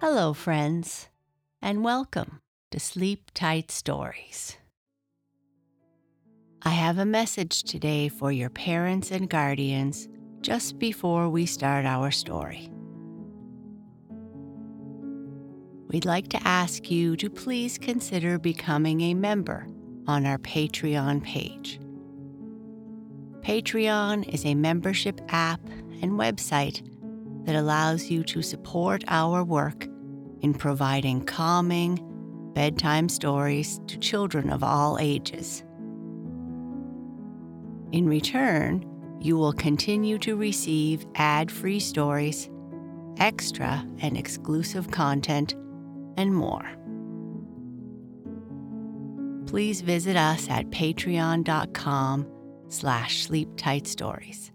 Hello, friends, and welcome to Sleep Tight Stories. I have a message today for your parents and guardians just before we start our story. We'd like to ask you to please consider becoming a member on our Patreon page. Patreon is a membership app and website that allows you to support our work in providing calming, bedtime stories to children of all ages. In return, you will continue to receive ad free stories, extra and exclusive content, and more. Please visit us at patreon.com slash sleeptightstories.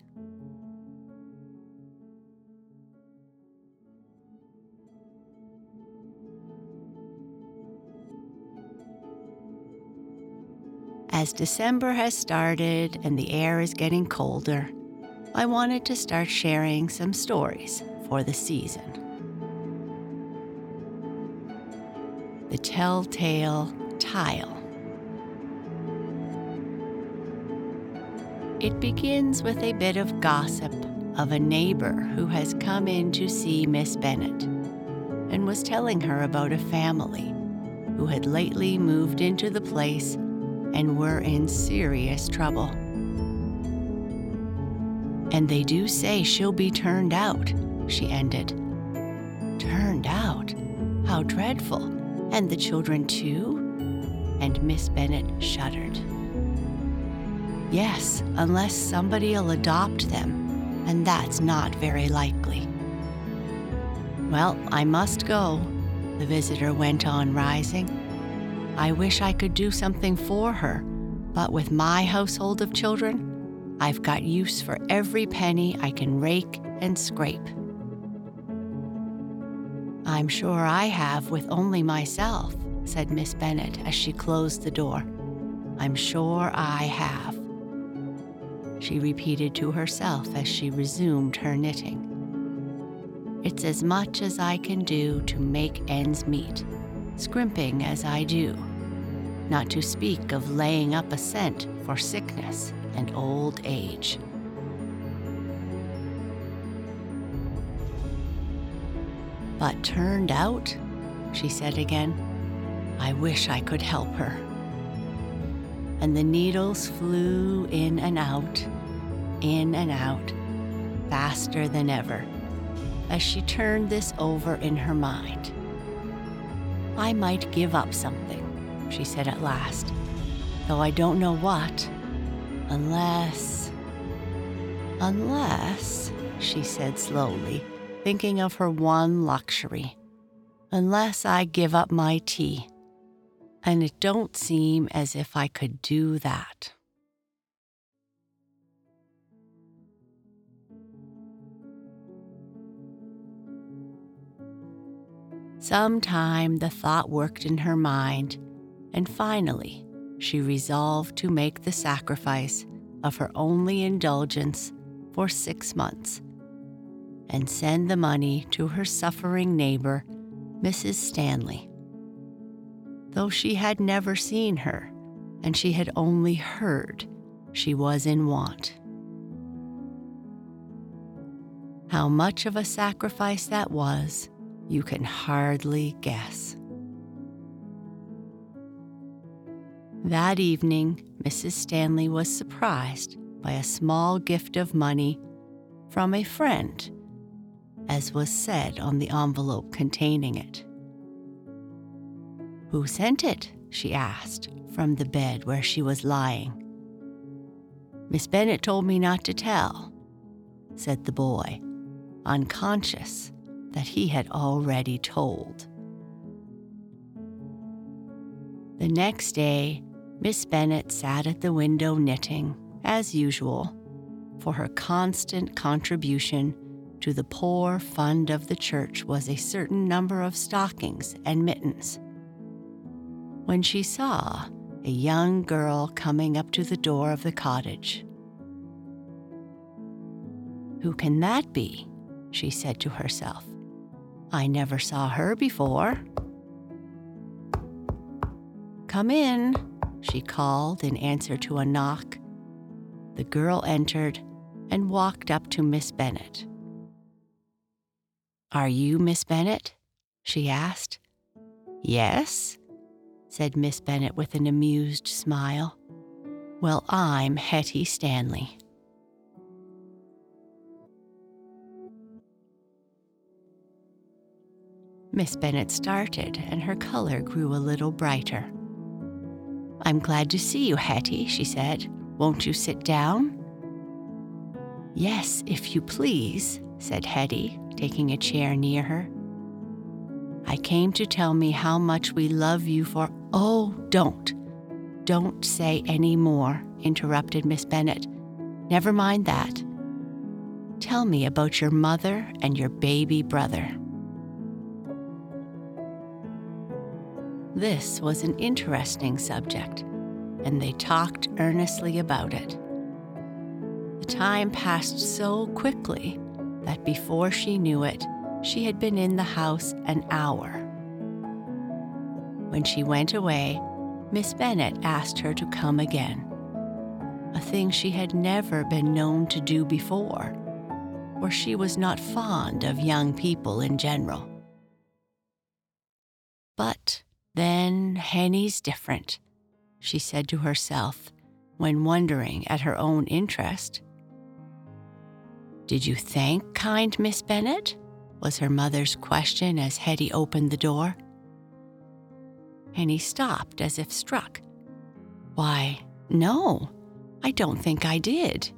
As December has started and the air is getting colder, I wanted to start sharing some stories for the season. The Telltale Tile. It begins with a bit of gossip of a neighbor who has come in to see Miss Bennet and was telling her about a family who had lately moved into the place and were in serious trouble. And they do say she'll be turned out, she ended. Turned out? How dreadful. And the children too? And Miss Bennet shuddered. Yes, unless somebody'll adopt them, and that's not very likely. Well, I must go, the visitor went on, rising. I wish I could do something for her, but with my household of children, I've got use for every penny I can rake and scrape. I'm sure I have with only myself, said Miss Bennet as she closed the door. I'm sure I have. She repeated to herself as she resumed her knitting. It's as much as I can do to make ends meet scrimping as I do, not to speak of laying up a cent for sickness and old age. But turned out, she said again, I wish I could help her. And the needles flew in and out, in and out, faster than ever, as she turned this over in her mind. I might give up something, she said at last, though I don't know what. Unless. Unless, she said slowly, thinking of her one luxury. Unless I give up my tea. And it don't seem as if I could do that. Some time the thought worked in her mind, and finally she resolved to make the sacrifice of her only indulgence for six months and send the money to her suffering neighbor, Mrs. Stanley. Though she had never seen her and she had only heard she was in want. How much of a sacrifice that was you can hardly guess. That evening, Mrs. Stanley was surprised by a small gift of money from a friend, as was said on the envelope containing it. Who sent it? she asked from the bed where she was lying. Miss Bennet told me not to tell, said the boy, unconscious that he had already told. The next day, Miss Bennet sat at the window knitting, as usual, for her constant contribution to the poor fund of the church was a certain number of stockings and mittens. When she saw a young girl coming up to the door of the cottage. Who can that be? she said to herself. I never saw her before. Come in, she called in answer to a knock. The girl entered and walked up to Miss Bennet. Are you Miss Bennet? she asked. Yes, said Miss Bennet with an amused smile. Well, I'm Hetty Stanley. Miss Bennet started, and her color grew a little brighter. I'm glad to see you, Hetty, she said. Won't you sit down? Yes, if you please, said Hetty, taking a chair near her. I came to tell me how much we love you for. Oh, don't. Don't say any more, interrupted Miss Bennet. Never mind that. Tell me about your mother and your baby brother. This was an interesting subject, and they talked earnestly about it. The time passed so quickly that before she knew it, she had been in the house an hour. When she went away, Miss Bennet asked her to come again, a thing she had never been known to do before, for she was not fond of young people in general. But then Hetty's different, she said to herself when wondering at her own interest. Did you thank kind Miss Bennet? was her mother's question as Hetty opened the door. Henny stopped as if struck. Why, no, I don't think I did.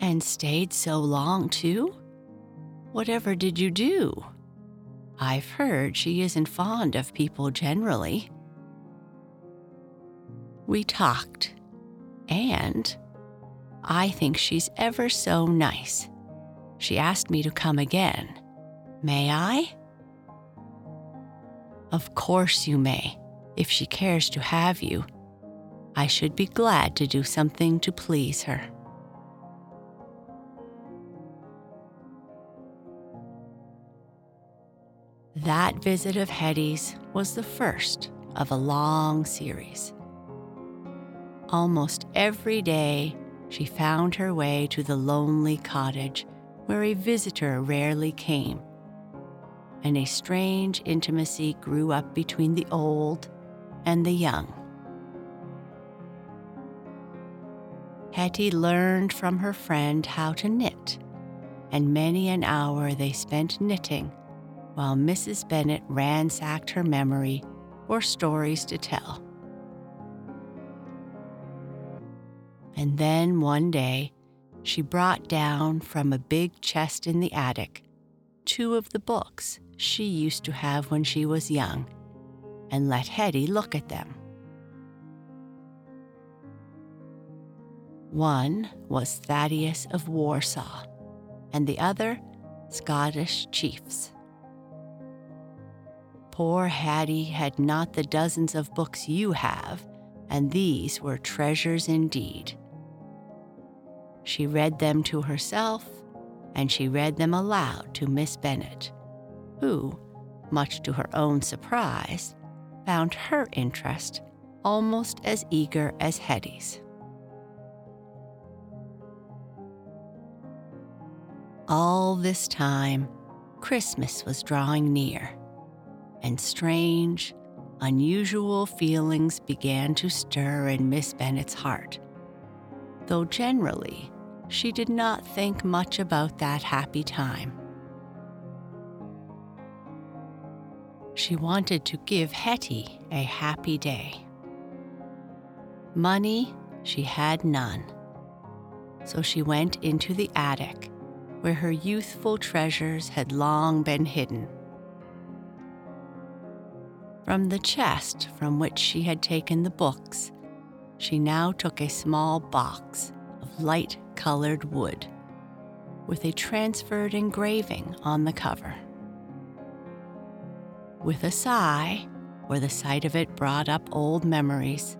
And stayed so long, too? Whatever did you do? I've heard she isn't fond of people generally. We talked, and I think she's ever so nice. She asked me to come again. May I? Of course you may, if she cares to have you. I should be glad to do something to please her. That visit of Hetty's was the first of a long series. Almost every day, she found her way to the lonely cottage where a visitor rarely came, and a strange intimacy grew up between the old and the young. Hetty learned from her friend how to knit, and many an hour they spent knitting while Mrs. Bennet ransacked her memory for stories to tell. And then one day, she brought down from a big chest in the attic two of the books she used to have when she was young and let Hetty look at them. One was Thaddeus of Warsaw, and the other, Scottish Chiefs. Poor Hattie had not the dozens of books you have, and these were treasures indeed. She read them to herself, and she read them aloud to Miss Bennet, who, much to her own surprise, found her interest almost as eager as Hetty's. All this time, Christmas was drawing near and strange, unusual feelings began to stir in Miss Bennet's heart, though generally she did not think much about that happy time. She wanted to give Hetty a happy day. Money she had none, so she went into the attic where her youthful treasures had long been hidden from the chest from which she had taken the books, she now took a small box of light colored wood with a transferred engraving on the cover. With a sigh, where the sight of it brought up old memories,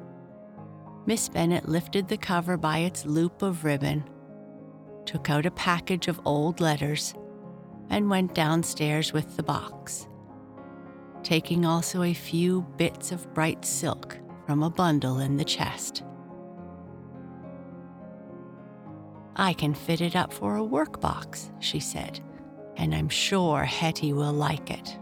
Miss Bennet lifted the cover by its loop of ribbon, took out a package of old letters, and went downstairs with the box, taking also a few bits of bright silk from a bundle in the chest. I can fit it up for a work box, she said, and I'm sure Hetty will like it.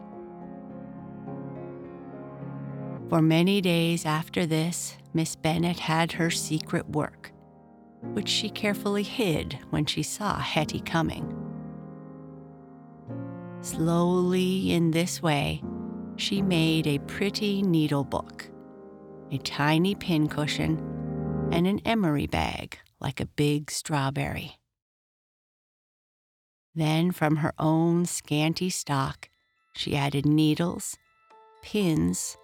For many days after this, Miss Bennet had her secret work, which she carefully hid when she saw Hetty coming. Slowly, in this way, she made a pretty needle book, a tiny pincushion, and an emery bag like a big strawberry. Then, from her own scanty stock, she added needles, pins,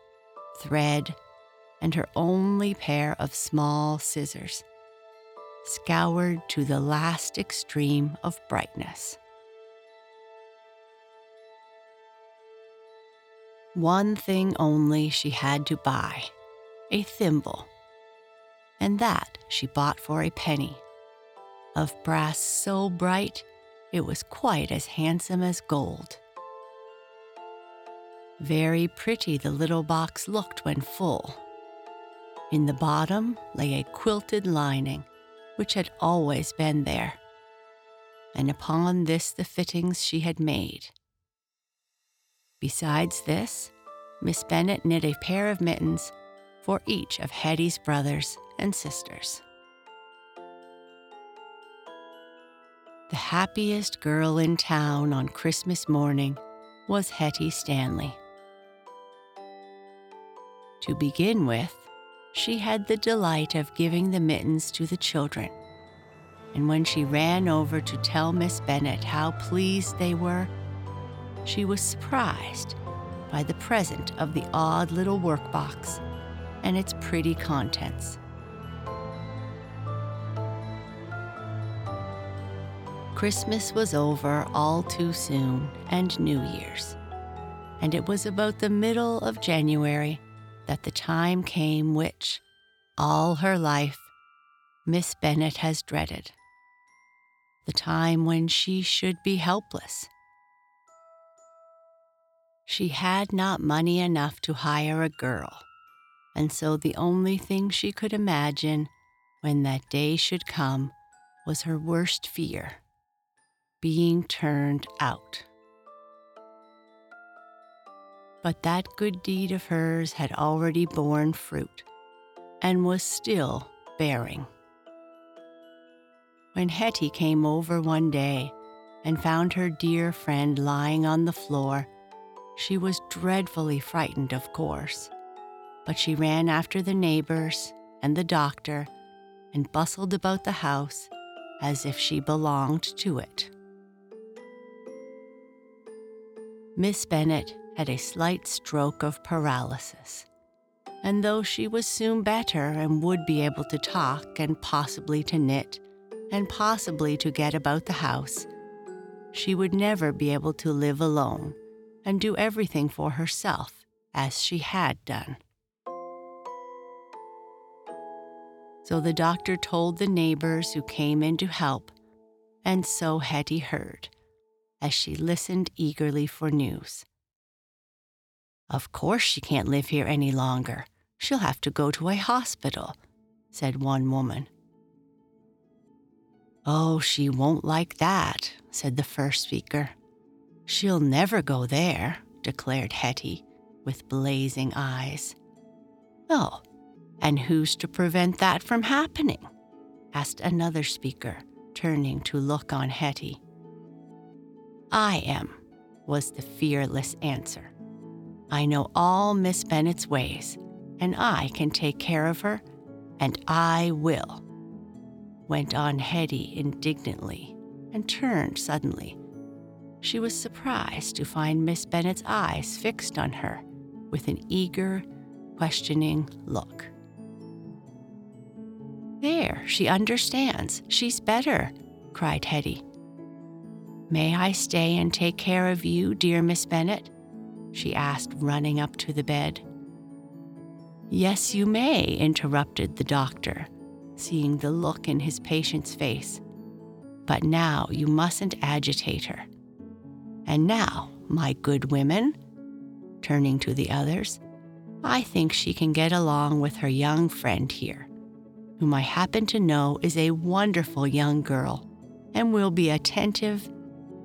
thread, and her only pair of small scissors, scoured to the last extreme of brightness. One thing only she had to buy a thimble, and that she bought for a penny, of brass so bright it was quite as handsome as gold. Very pretty the little box looked when full. In the bottom lay a quilted lining, which had always been there, and upon this the fittings she had made. Besides this, Miss Bennet knit a pair of mittens for each of Hetty's brothers and sisters. The happiest girl in town on Christmas morning was Hetty Stanley. To begin with, she had the delight of giving the mittens to the children. And when she ran over to tell Miss Bennet how pleased they were, she was surprised by the present of the odd little workbox and its pretty contents. Christmas was over all too soon, and New Year's. And it was about the middle of January that the time came which, all her life, Miss Bennet has dreaded. The time when she should be helpless. She had not money enough to hire a girl, and so the only thing she could imagine when that day should come was her worst fear being turned out. But that good deed of hers had already borne fruit and was still bearing. When Hetty came over one day and found her dear friend lying on the floor, she was dreadfully frightened, of course. But she ran after the neighbors and the doctor and bustled about the house as if she belonged to it. Miss Bennet had a slight stroke of paralysis. And though she was soon better and would be able to talk and possibly to knit and possibly to get about the house, she would never be able to live alone and do everything for herself as she had done. So the doctor told the neighbors who came in to help, and so Hetty heard as she listened eagerly for news. Of course, she can't live here any longer. She'll have to go to a hospital, said one woman. Oh, she won't like that, said the first speaker. She'll never go there, declared Hetty, with blazing eyes. Oh, and who's to prevent that from happening? asked another speaker, turning to look on Hetty. I am, was the fearless answer. I know all Miss Bennet's ways, and I can take care of her, and I will. Went on Hetty indignantly and turned suddenly. She was surprised to find Miss Bennet's eyes fixed on her with an eager, questioning look. There, she understands. She's better, cried Hetty. May I stay and take care of you, dear Miss Bennet? she asked, running up to the bed. Yes, you may, interrupted the doctor, seeing the look in his patient's face. But now you mustn't agitate her. And now, my good women, turning to the others, I think she can get along with her young friend here, whom I happen to know is a wonderful young girl and will be attentive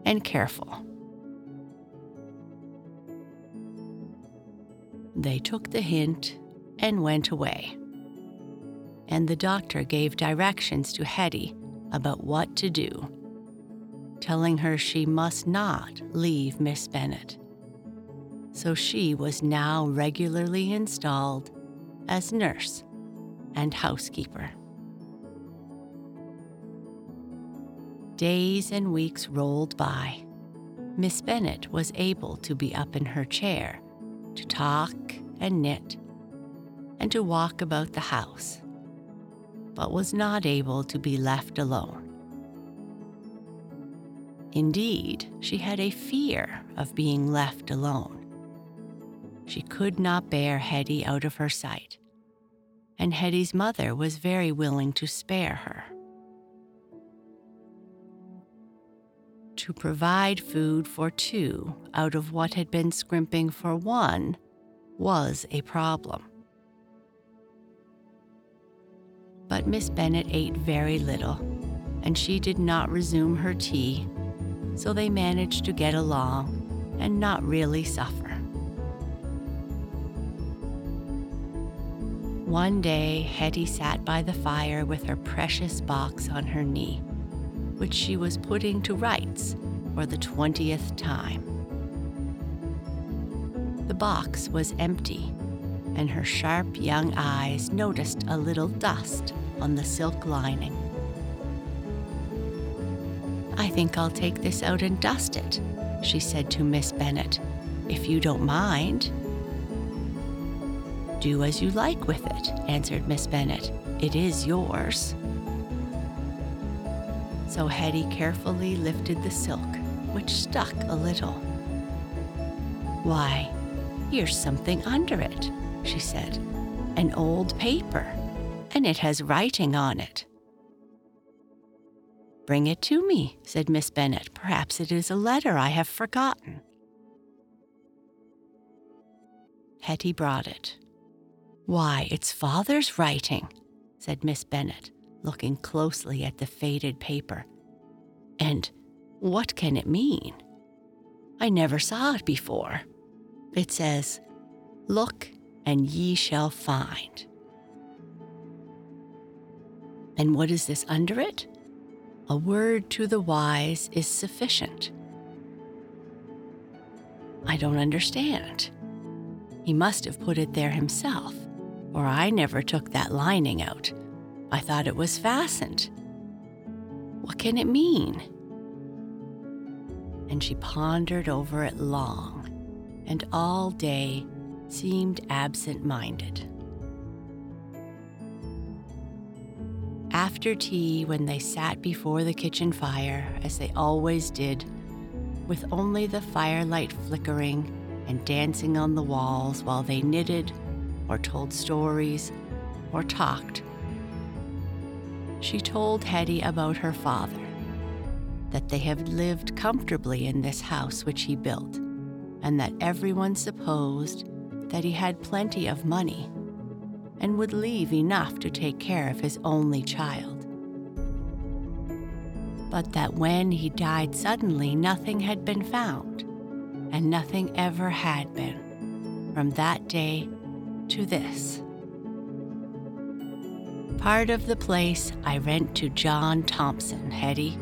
and careful. They took the hint and went away. And the doctor gave directions to Hetty about what to do, telling her she must not leave Miss Bennet. So she was now regularly installed as nurse and housekeeper. Days and weeks rolled by. Miss Bennet was able to be up in her chair to talk and knit, and to walk about the house, but was not able to be left alone. Indeed, she had a fear of being left alone. She could not bear Hetty out of her sight, and Hetty's mother was very willing to spare her. to provide food for two out of what had been scrimping for one was a problem. But Miss Bennet ate very little, and she did not resume her tea, so they managed to get along and not really suffer. One day, Hetty sat by the fire with her precious box on her knee which she was putting to rights for the 20th time. The box was empty, and her sharp young eyes noticed a little dust on the silk lining. I think I'll take this out and dust it, she said to Miss Bennet, if you don't mind. Do as you like with it, answered Miss Bennet. It is yours so Hetty carefully lifted the silk, which stuck a little. Why, here's something under it, she said. An old paper, and it has writing on it. Bring it to me, said Miss Bennet. Perhaps it is a letter I have forgotten. Hetty brought it. Why, it's father's writing, said Miss Bennet looking closely at the faded paper. And what can it mean? I never saw it before. It says, Look and ye shall find. And what is this under it? A word to the wise is sufficient. I don't understand. He must have put it there himself, or I never took that lining out. I thought it was fastened. What can it mean? And she pondered over it long, and all day seemed absent minded. After tea, when they sat before the kitchen fire, as they always did, with only the firelight flickering and dancing on the walls while they knitted, or told stories, or talked, she told Hetty about her father, that they had lived comfortably in this house which he built, and that everyone supposed that he had plenty of money and would leave enough to take care of his only child. But that when he died suddenly, nothing had been found, and nothing ever had been, from that day to this. Part of the place I rent to John Thompson, Hetty,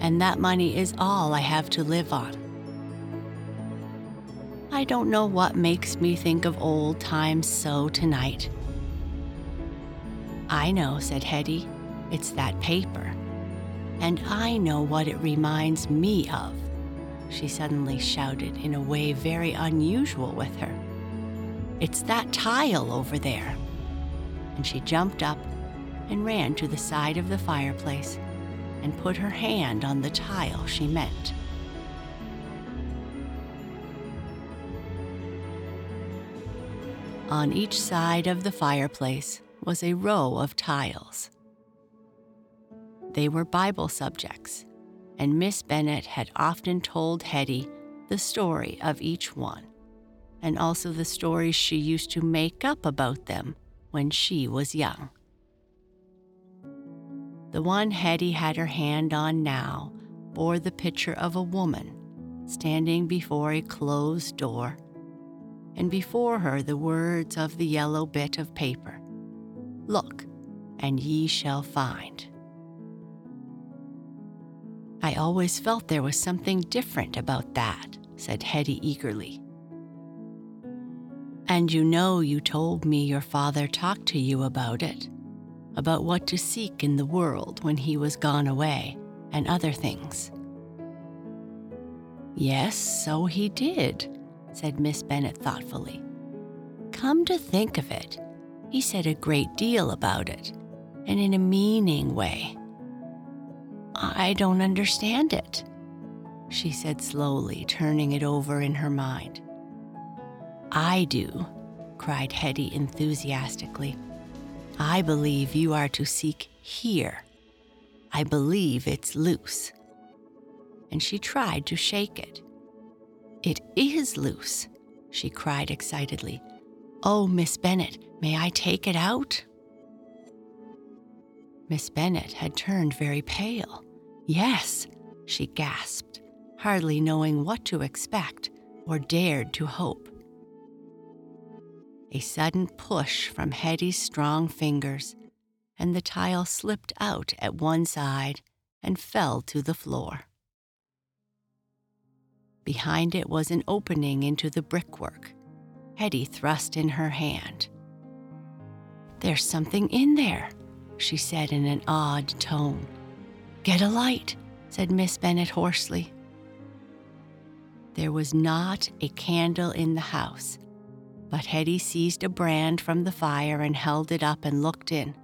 and that money is all I have to live on. I don't know what makes me think of old times so tonight. I know, said Hetty. It's that paper. And I know what it reminds me of, she suddenly shouted in a way very unusual with her. It's that tile over there. And she jumped up and ran to the side of the fireplace and put her hand on the tile she meant. On each side of the fireplace was a row of tiles. They were Bible subjects, and Miss Bennet had often told Hetty the story of each one, and also the stories she used to make up about them when she was young. The one Hetty had her hand on now bore the picture of a woman standing before a closed door, and before her the words of the yellow bit of paper Look, and ye shall find. I always felt there was something different about that, said Hetty eagerly. And you know you told me your father talked to you about it, about what to seek in the world when he was gone away, and other things. Yes, so he did, said Miss Bennet thoughtfully. Come to think of it, he said a great deal about it, and in a meaning way. I don't understand it, she said slowly, turning it over in her mind. I do, cried Hetty enthusiastically. I believe you are to seek here. I believe it's loose. And she tried to shake it. It is loose, she cried excitedly. Oh, Miss Bennet, may I take it out? Miss Bennet had turned very pale. Yes, she gasped, hardly knowing what to expect or dared to hope. A sudden push from Hetty's strong fingers, and the tile slipped out at one side and fell to the floor. Behind it was an opening into the brickwork. Hetty thrust in her hand. There's something in there, she said in an odd tone. Get a light, said Miss Bennet hoarsely. There was not a candle in the house, but Hetty seized a brand from the fire and held it up and looked in.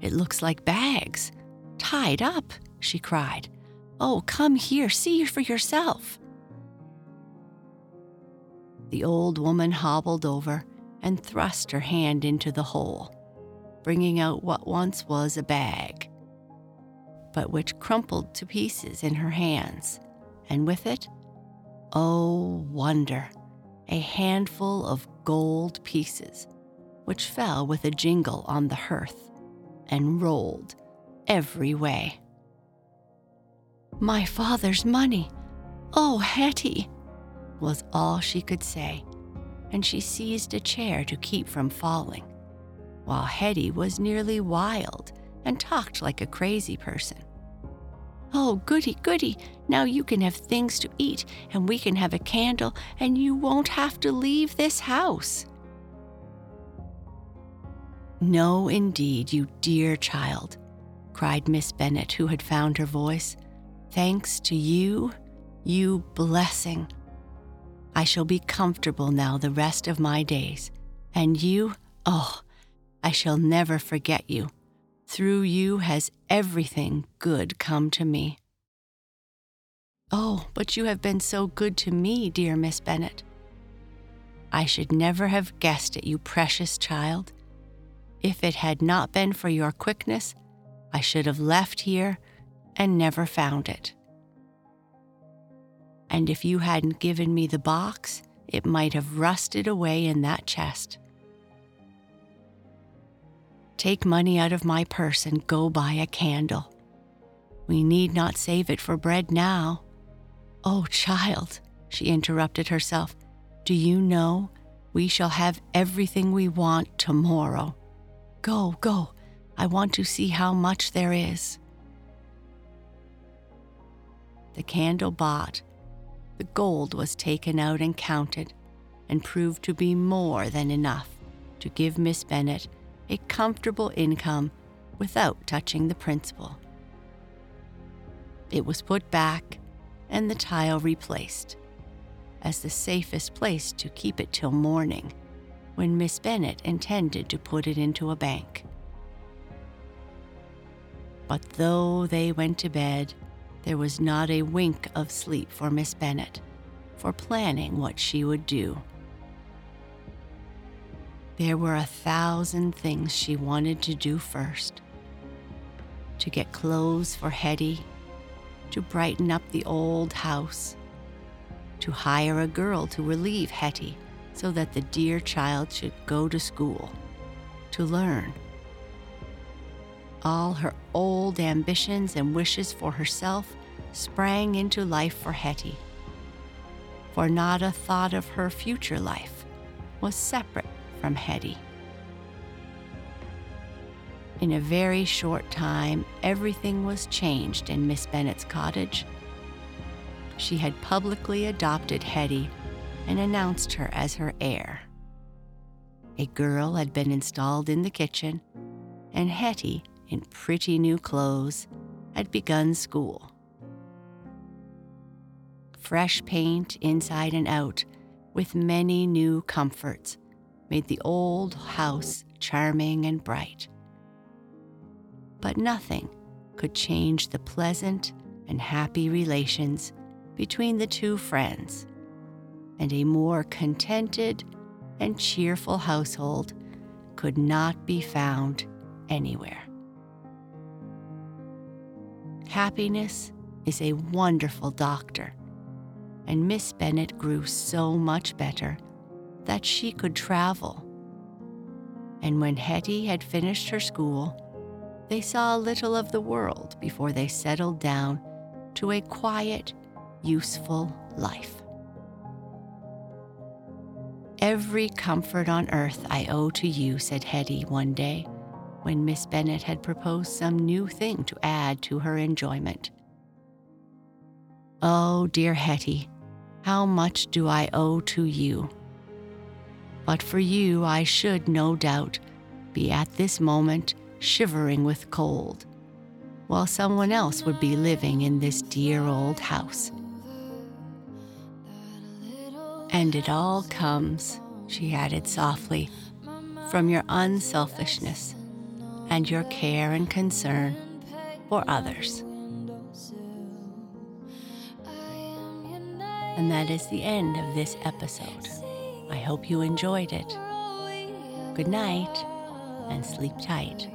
It looks like bags, tied up, she cried. Oh, come here, see for yourself. The old woman hobbled over and thrust her hand into the hole, bringing out what once was a bag, but which crumpled to pieces in her hands, and with it, oh wonder, a handful of gold pieces, which fell with a jingle on the hearth and rolled every way. My father's money! Oh, Hetty! Was all she could say, and she seized a chair to keep from falling, while Hetty was nearly wild and talked like a crazy person. Oh, goody, goody, now you can have things to eat, and we can have a candle, and you won't have to leave this house. No, indeed, you dear child, cried Miss Bennet, who had found her voice. Thanks to you, you blessing. I shall be comfortable now the rest of my days. And you, oh, I shall never forget you. Through you has everything good come to me. Oh, but you have been so good to me, dear Miss Bennet. I should never have guessed it, you precious child. If it had not been for your quickness, I should have left here and never found it and if you hadn't given me the box, it might have rusted away in that chest. Take money out of my purse and go buy a candle. We need not save it for bread now. Oh, child, she interrupted herself, do you know we shall have everything we want tomorrow? Go, go, I want to see how much there is. The candle bought, the gold was taken out and counted, and proved to be more than enough to give Miss Bennet a comfortable income without touching the principal. It was put back and the tile replaced as the safest place to keep it till morning, when Miss Bennet intended to put it into a bank. But though they went to bed, there was not a wink of sleep for Miss Bennet, for planning what she would do. There were a thousand things she wanted to do first to get clothes for Hetty, to brighten up the old house, to hire a girl to relieve Hetty so that the dear child should go to school, to learn. All her old ambitions and wishes for herself sprang into life for Hetty, for not a thought of her future life was separate from Hetty. In a very short time, everything was changed in Miss Bennet's cottage. She had publicly adopted Hetty and announced her as her heir. A girl had been installed in the kitchen, and Hetty, in pretty new clothes, had begun school. Fresh paint inside and out, with many new comforts, made the old house charming and bright. But nothing could change the pleasant and happy relations between the two friends and a more contented and cheerful household could not be found anywhere. Happiness is a wonderful doctor, and Miss Bennet grew so much better that she could travel. And when Hetty had finished her school, they saw a little of the world before they settled down to a quiet, useful life. Every comfort on earth I owe to you, said Hetty one day, when Miss Bennet had proposed some new thing to add to her enjoyment. Oh, dear Hetty, how much do I owe to you? But for you, I should, no doubt, be at this moment shivering with cold, while someone else would be living in this dear old house. And it all comes, she added softly, from your unselfishness and your care and concern for others. And that is the end of this episode. I hope you enjoyed it. Good night and sleep tight.